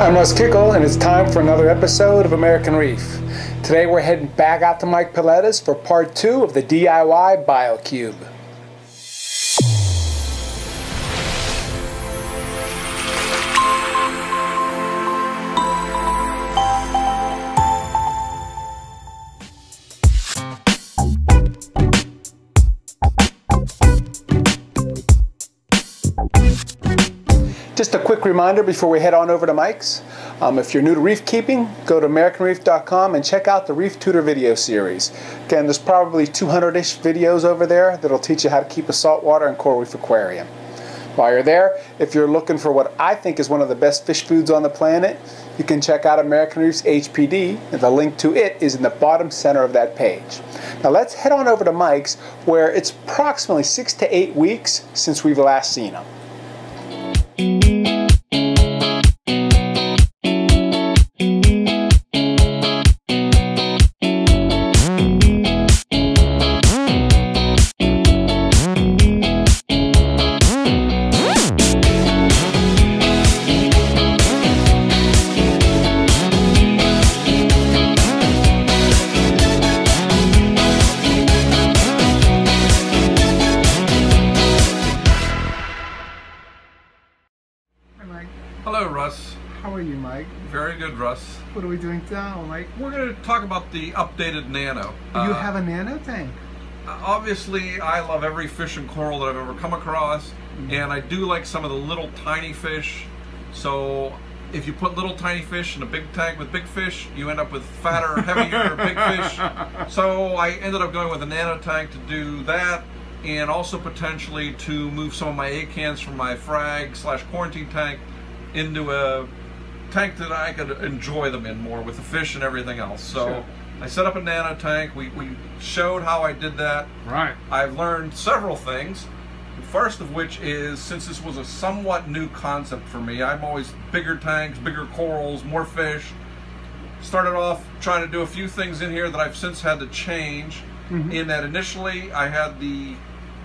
I'm Russ Kickle, and it's time for another episode of American Reef. Today we're heading back out to Mike Piletta's for part two of the DIY BioCube. Just a quick reminder before we head on over to Mike's. Um, if you're new to reef keeping, go to AmericanReef.com and check out the Reef Tutor video series. Again, there's probably 200-ish videos over there that'll teach you how to keep a saltwater and coral reef aquarium. While you're there, if you're looking for what I think is one of the best fish foods on the planet, you can check out American Reef's HPD, and the link to it is in the bottom center of that page. Now let's head on over to Mike's, where it's approximately six to eight weeks since we've last seen him. Hi What are we doing now Mike? We're going to talk about the updated Nano. Do you Uh, have a nano tank. Obviously, I love every fish and coral that I've ever come across, and I do like some of the little tiny fish. So, if you put little tiny fish in a big tank with big fish, you end up with fatter, heavier big fish. So, I ended up going with a nano tank to do that, and also potentially to move some of my acans from my frag slash quarantine tank into a tank that I could enjoy them in more with the fish and everything else. So Sure. I set up a nano tank. We, we showed how I did that. Right. I've learned several things. The First of which is since this was a somewhat new concept for me, I'm always bigger tanks, bigger corals, more fish. Started off trying to do a few things in here that I've since had to change. Mm-hmm. In that initially I had the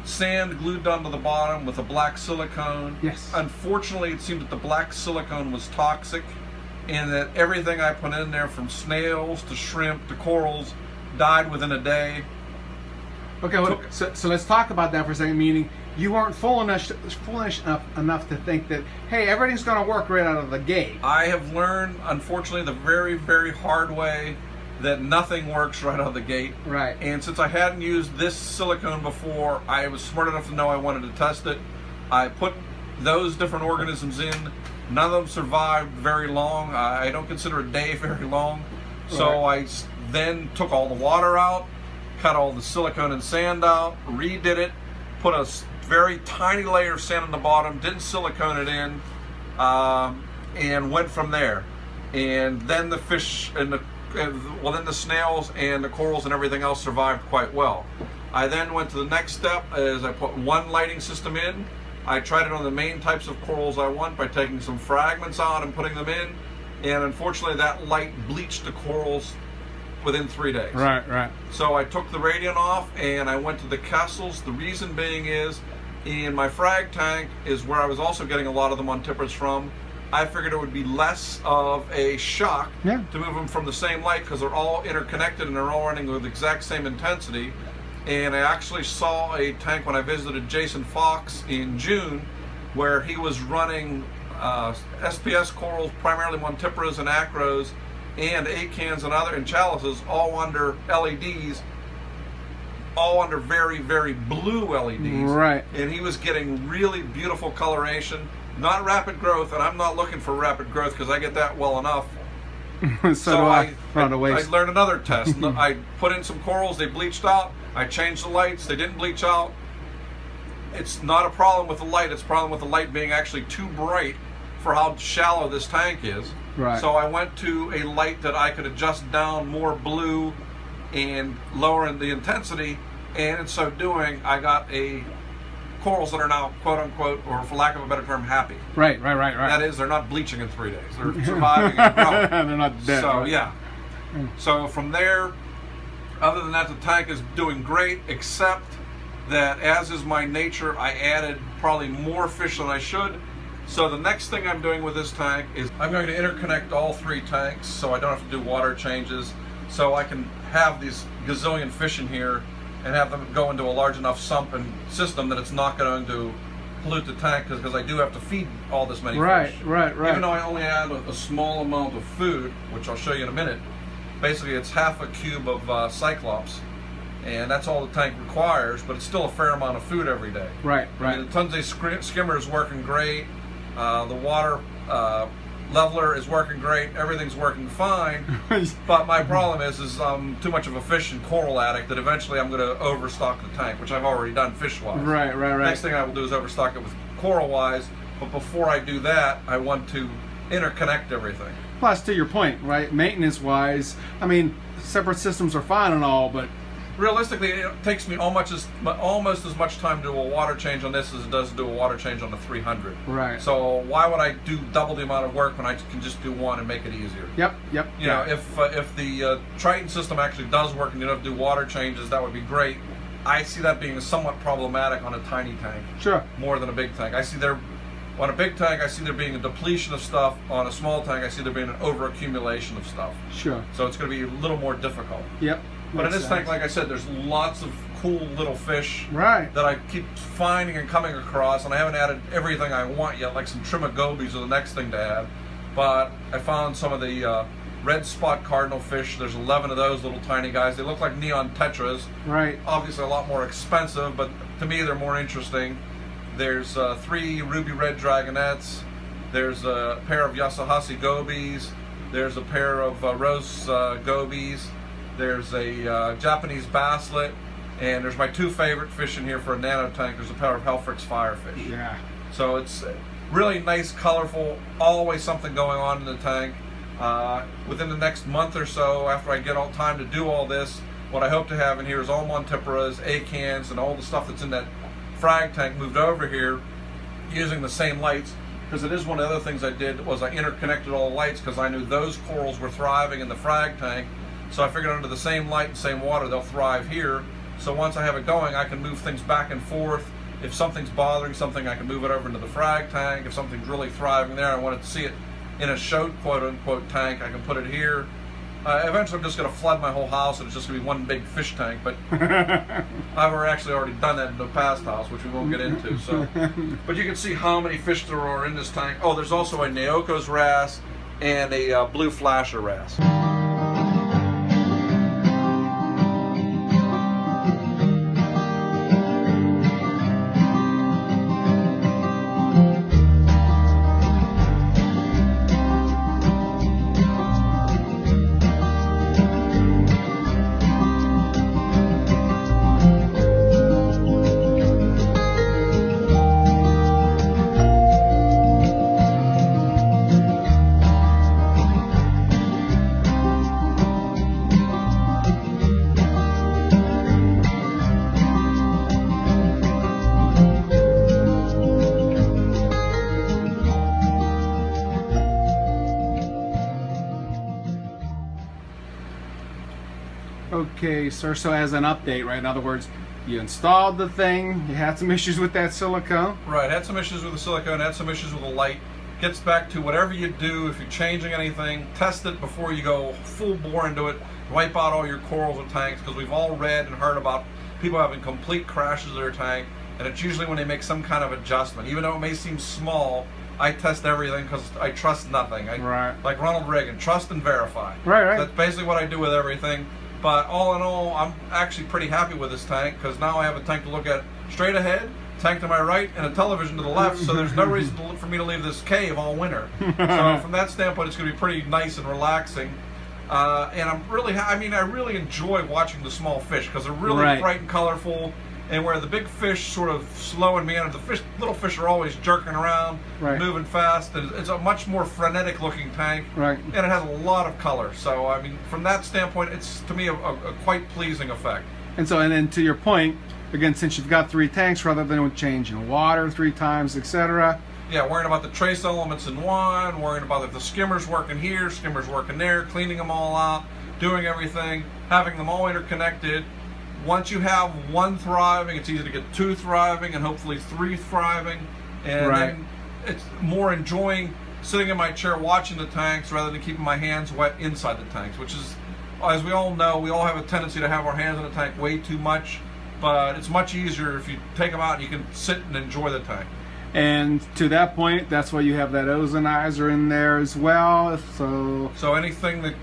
sand glued down to the bottom with a black silicone. Yes. Unfortunately, it seemed that the black silicone was toxic and that everything I put in there from snails to shrimp to corals died within a day. Okay, well, so, so let's talk about that for a second. Meaning, you weren't foolish, foolish enough, enough to think that hey, everything's going to work right out of the gate. I have learned, unfortunately, the very, very hard way that nothing works right out of the gate. Right. And since I hadn't used this silicone before, I was smart enough to know I wanted to test it. I put those different organisms in. None of them survived very long. I don't consider a day very long. So I then took all the water out, cut all the silicone and sand out, redid it, put a very tiny layer of sand on the bottom, didn't silicone it in, um, and went from there. And then the fish and the well, then the snails and the corals and everything else survived quite well. I then went to the next step as I put one lighting system in. I tried it on the main types of corals I want by taking some fragments out and putting them in. And unfortunately, that light bleached the corals within three days. Right, right. So I took the Radion off and I went to the Kessils. The reason being is in my frag tank is where I was also getting a lot of the Montiporas from. I figured it would be less of a shock Yeah. to move them from the same light because they're all interconnected and they're all running with the exact same intensity. And I actually saw a tank when I visited Jason Fox in June where he was running uh, SPS corals, primarily Montiporas and Acros, and acans and other and chalices all under LEDs, all under very, very blue LEDs. Right. And he was getting really beautiful coloration, not rapid growth, and I'm not looking for rapid growth because I get that well enough. so, do I. A I waste. learned another test. I put in some corals, they bleached out. I changed the lights, they didn't bleach out. It's not a problem with the light, it's a problem with the light being actually too bright for how shallow this tank is. Right. So I went to a light that I could adjust down more blue and lowering the intensity, and in so doing, I got a corals that are now quote unquote, or for lack of a better term, happy. right, right, right, right. That is, they're not bleaching in three days. They're surviving and growing. They're not dead. So right? yeah. So from there, other than that, the tank is doing great. Except that, as is my nature, I added probably more fish than I should, So the next thing I'm doing with this tank is I'm going to interconnect all three tanks so I don't have to do water changes. So I can have these gazillion fish in here and have them go into a large enough sump and system that it's not going to pollute the tank because I do have to feed all this many right, fish. Right, right, right. Even though I only add a, a, small amount of food, which I'll show you in a minute, basically it's half a cube of uh, Cyclops and that's all the tank requires, but it's still a fair amount of food every day. Right, right. I mean, the Tunze skimmer is working great. Uh, the water uh, leveler is working great. Everything's working fine. but my problem is, is I'm too much of a fish and coral addict that eventually I'm going to overstock the tank, which I've already done fish-wise. Right, right, right. Next thing I will do is overstock it with coral-wise. But before I do that, I want to interconnect everything. Plus, to your point, right? Maintenance-wise, I mean, separate systems are fine and all, but realistically, it takes me almost as almost as much time to do a water change on this as it does to do a water change on the 300. Right. So why would I do double the amount of work when I can just do one and make it easier? Yep. Yep. You know, if uh, if the uh, Triton system actually does work and you don't have to do water changes, that would be great. I see that being somewhat problematic on a tiny tank. Sure. More than a big tank. I see there on a big tank, I see there being a depletion of stuff. On a small tank, I see there being an overaccumulation of stuff. Sure. So it's going to be a little more difficult. Yep. But in this tank, like I said, there's lots of cool little fish right. that I keep finding and coming across, and I haven't added everything I want yet, like some trimma gobies are the next thing to add. But I found some of the uh, red spot cardinal fish. There's 11 of those little tiny guys. They look like neon tetras. Right. Obviously a lot more expensive, but to me they're more interesting. There's uh, three ruby red dragonets. There's a pair of Yasuhasi gobies. There's a pair of uh, rose uh, gobies. There's a uh, Japanese basslet, and there's my two favorite fish in here for a nano tank. There's a pair of Helfrich's firefish. Yeah. So it's really nice, colorful, always something going on in the tank. Uh, within the next month or so, after I get all time to do all this, what I hope to have in here is all Montiporas, acans, and all the stuff that's in that frag tank moved over here using the same lights because it is one of the other things I did was I interconnected all the lights because I knew those corals were thriving in the frag tank so I figured under the same light and same water, they'll thrive here. So once I have it going, I can move things back and forth. If something's bothering something, I can move it over into the frag tank. If something's really thriving there, I want to see it in a shoat quote unquote tank, I can put it here. Uh, eventually, I'm just going to flood my whole house, and it's just going to be one big fish tank. But I've actually already done that in the past house, which we won't get into. So, but you can see how many fish there are in this tank. Oh, there's also a Naoko's wrasse and a uh, blue flasher wrasse. Okay, sir, so as an update, right? In other words, you installed the thing, you had some issues with that silicone. Right, had some issues with the silicone, had some issues with the light. Gets back to whatever you do, if you're changing anything, test it before you go full bore into it. Wipe out all your corals and tanks, because we've all read and heard about people having complete crashes of their tank, and it's usually when they make some kind of adjustment. Even though it may seem small, I test everything because I trust nothing. I, right. Like Ronald Reagan, trust and verify. Right, right. That's basically what I do with everything. But all in all, I'm actually pretty happy with this tank because now I have a tank to look at straight ahead, tank to my right, and a television to the left. So there's no reason to, for me to leave this cave all winter. so from that standpoint, it's going to be pretty nice and relaxing. Uh, and I'm really, I mean, I really enjoy watching the small fish because they're really right. bright and colorful. And where the big fish sort of slow and meander, the fish, little fish are always jerking around, right. moving fast. And it's a much more frenetic looking tank, right. and it has a lot of color. So I mean, from that standpoint, it's to me a, a, a quite pleasing effect. And so, and then to your point, again, since you've got three tanks, rather than changing water three times, etc. Yeah, worrying about the trace elements in one, worrying about if the skimmer's working here, skimmer's working there, cleaning them all out, doing everything, having them all interconnected. Once you have one thriving, it's easy to get two thriving and hopefully three thriving. And right. then it's more enjoying sitting in my chair watching the tanks rather than keeping my hands wet inside the tanks, which is, as we all know, we all have a tendency to have our hands in the tank way too much. But it's much easier if you take them out and you can sit and enjoy the tank. And to that point, that's why you have that ozonizer in there as well. So so anything that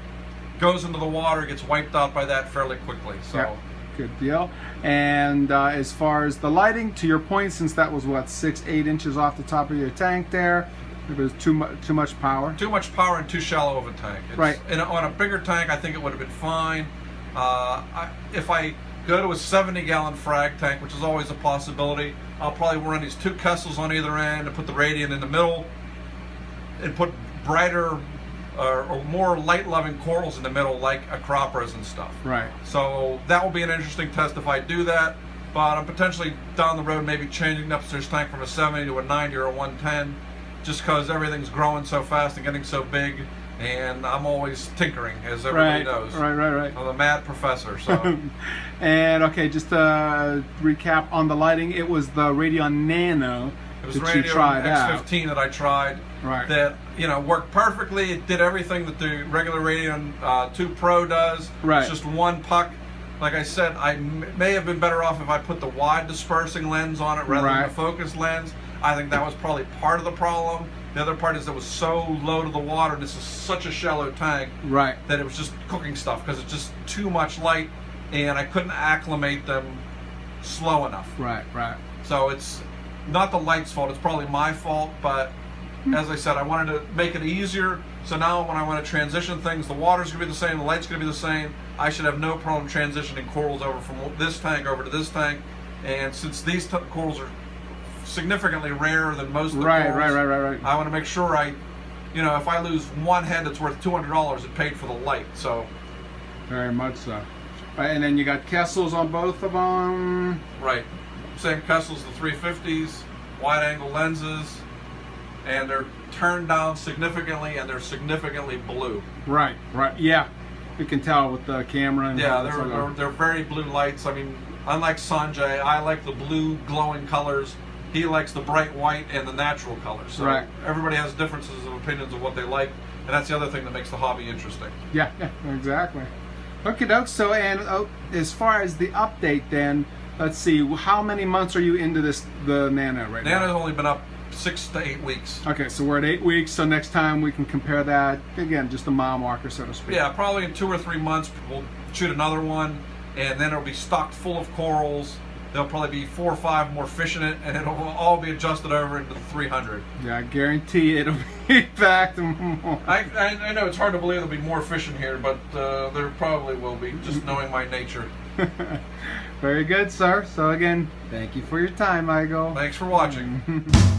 goes into the water gets wiped out by that fairly quickly. So. Yeah. Good deal. And uh, as far as the lighting, to your point, since that was what six, eight inches off the top of your tank there, it was too much, too much power. Too much power and too shallow of a tank. It's, right. In a, on a bigger tank, I think it would have been fine. Uh, I, if I go to a 70 gallon frag tank, which is always a possibility, I'll probably run these two Kessils on either end and put the Radion in the middle and put brighter or, or more light-loving corals in the middle like acroporas and stuff. Right. So that will be an interesting test if I do that. But I'm potentially down the road maybe changing the upstairs tank from a 70 to a 90 or a 110 just because everything's growing so fast and getting so big and I'm always tinkering, as everybody right, knows. Right, right, right. I'm a mad professor. So. and okay, just to recap on the lighting, it was the Radion Nano it was that tried X15 out. that I tried. Right. That you know worked perfectly. It did everything that the regular Radion uh, 2 Pro does. Right. It's just one puck. Like I said, I may have been better off if I put the wide dispersing lens on it rather right. than the focus lens. I think that was probably part of the problem. The other part is it was so low to the water. This is such a shallow tank. Right. That it was just cooking stuff because it's just too much light, and I couldn't acclimate them slow enough. Right. Right. So it's not the light's fault. It's probably my fault, but hmm. as I said, I wanted to make it easier. So now when I want to transition things, the water's going to be the same, the light's going to be the same. I should have no problem transitioning corals over from this tank over to this tank. And since these corals are significantly rarer than most of the right, corals, right, right, right, right. I want to make sure I, you know, if I lose one head that's worth $200, it paid for the light. So very much so. Right, and then you got Kessils on both of them. Right. Same Kessils, the 350s, wide angle lenses, and they're turned down significantly and they're significantly blue. Right, right, yeah. You can tell with the camera. yeah, they're, they're, they're very blue lights. I mean, unlike Sanjay, I like the blue glowing colors. He likes the bright white and the natural colors. So right. everybody has differences of opinions of what they like, and that's the other thing that makes the hobby interesting. Yeah, yeah, exactly. Okay, doke. So, and oh, as far as the update, then let's see, how many months are you into this the Nano right now? Nano's only been up six to eight weeks. Okay, so we're at eight weeks. So next time we can compare that again, just a mile marker, so to speak. Yeah, probably in two or three months we'll shoot another one, and then it'll be stocked full of corals. There'll probably be four or five more fish in it, and it'll all be adjusted over into the 300. Yeah, I guarantee it'll be back to more. I, I, I know it's hard to believe there'll be more fish in here, but uh, there probably will be, just knowing my nature. Very good, sir. So again, thank you for your time, Michael. Thanks for watching.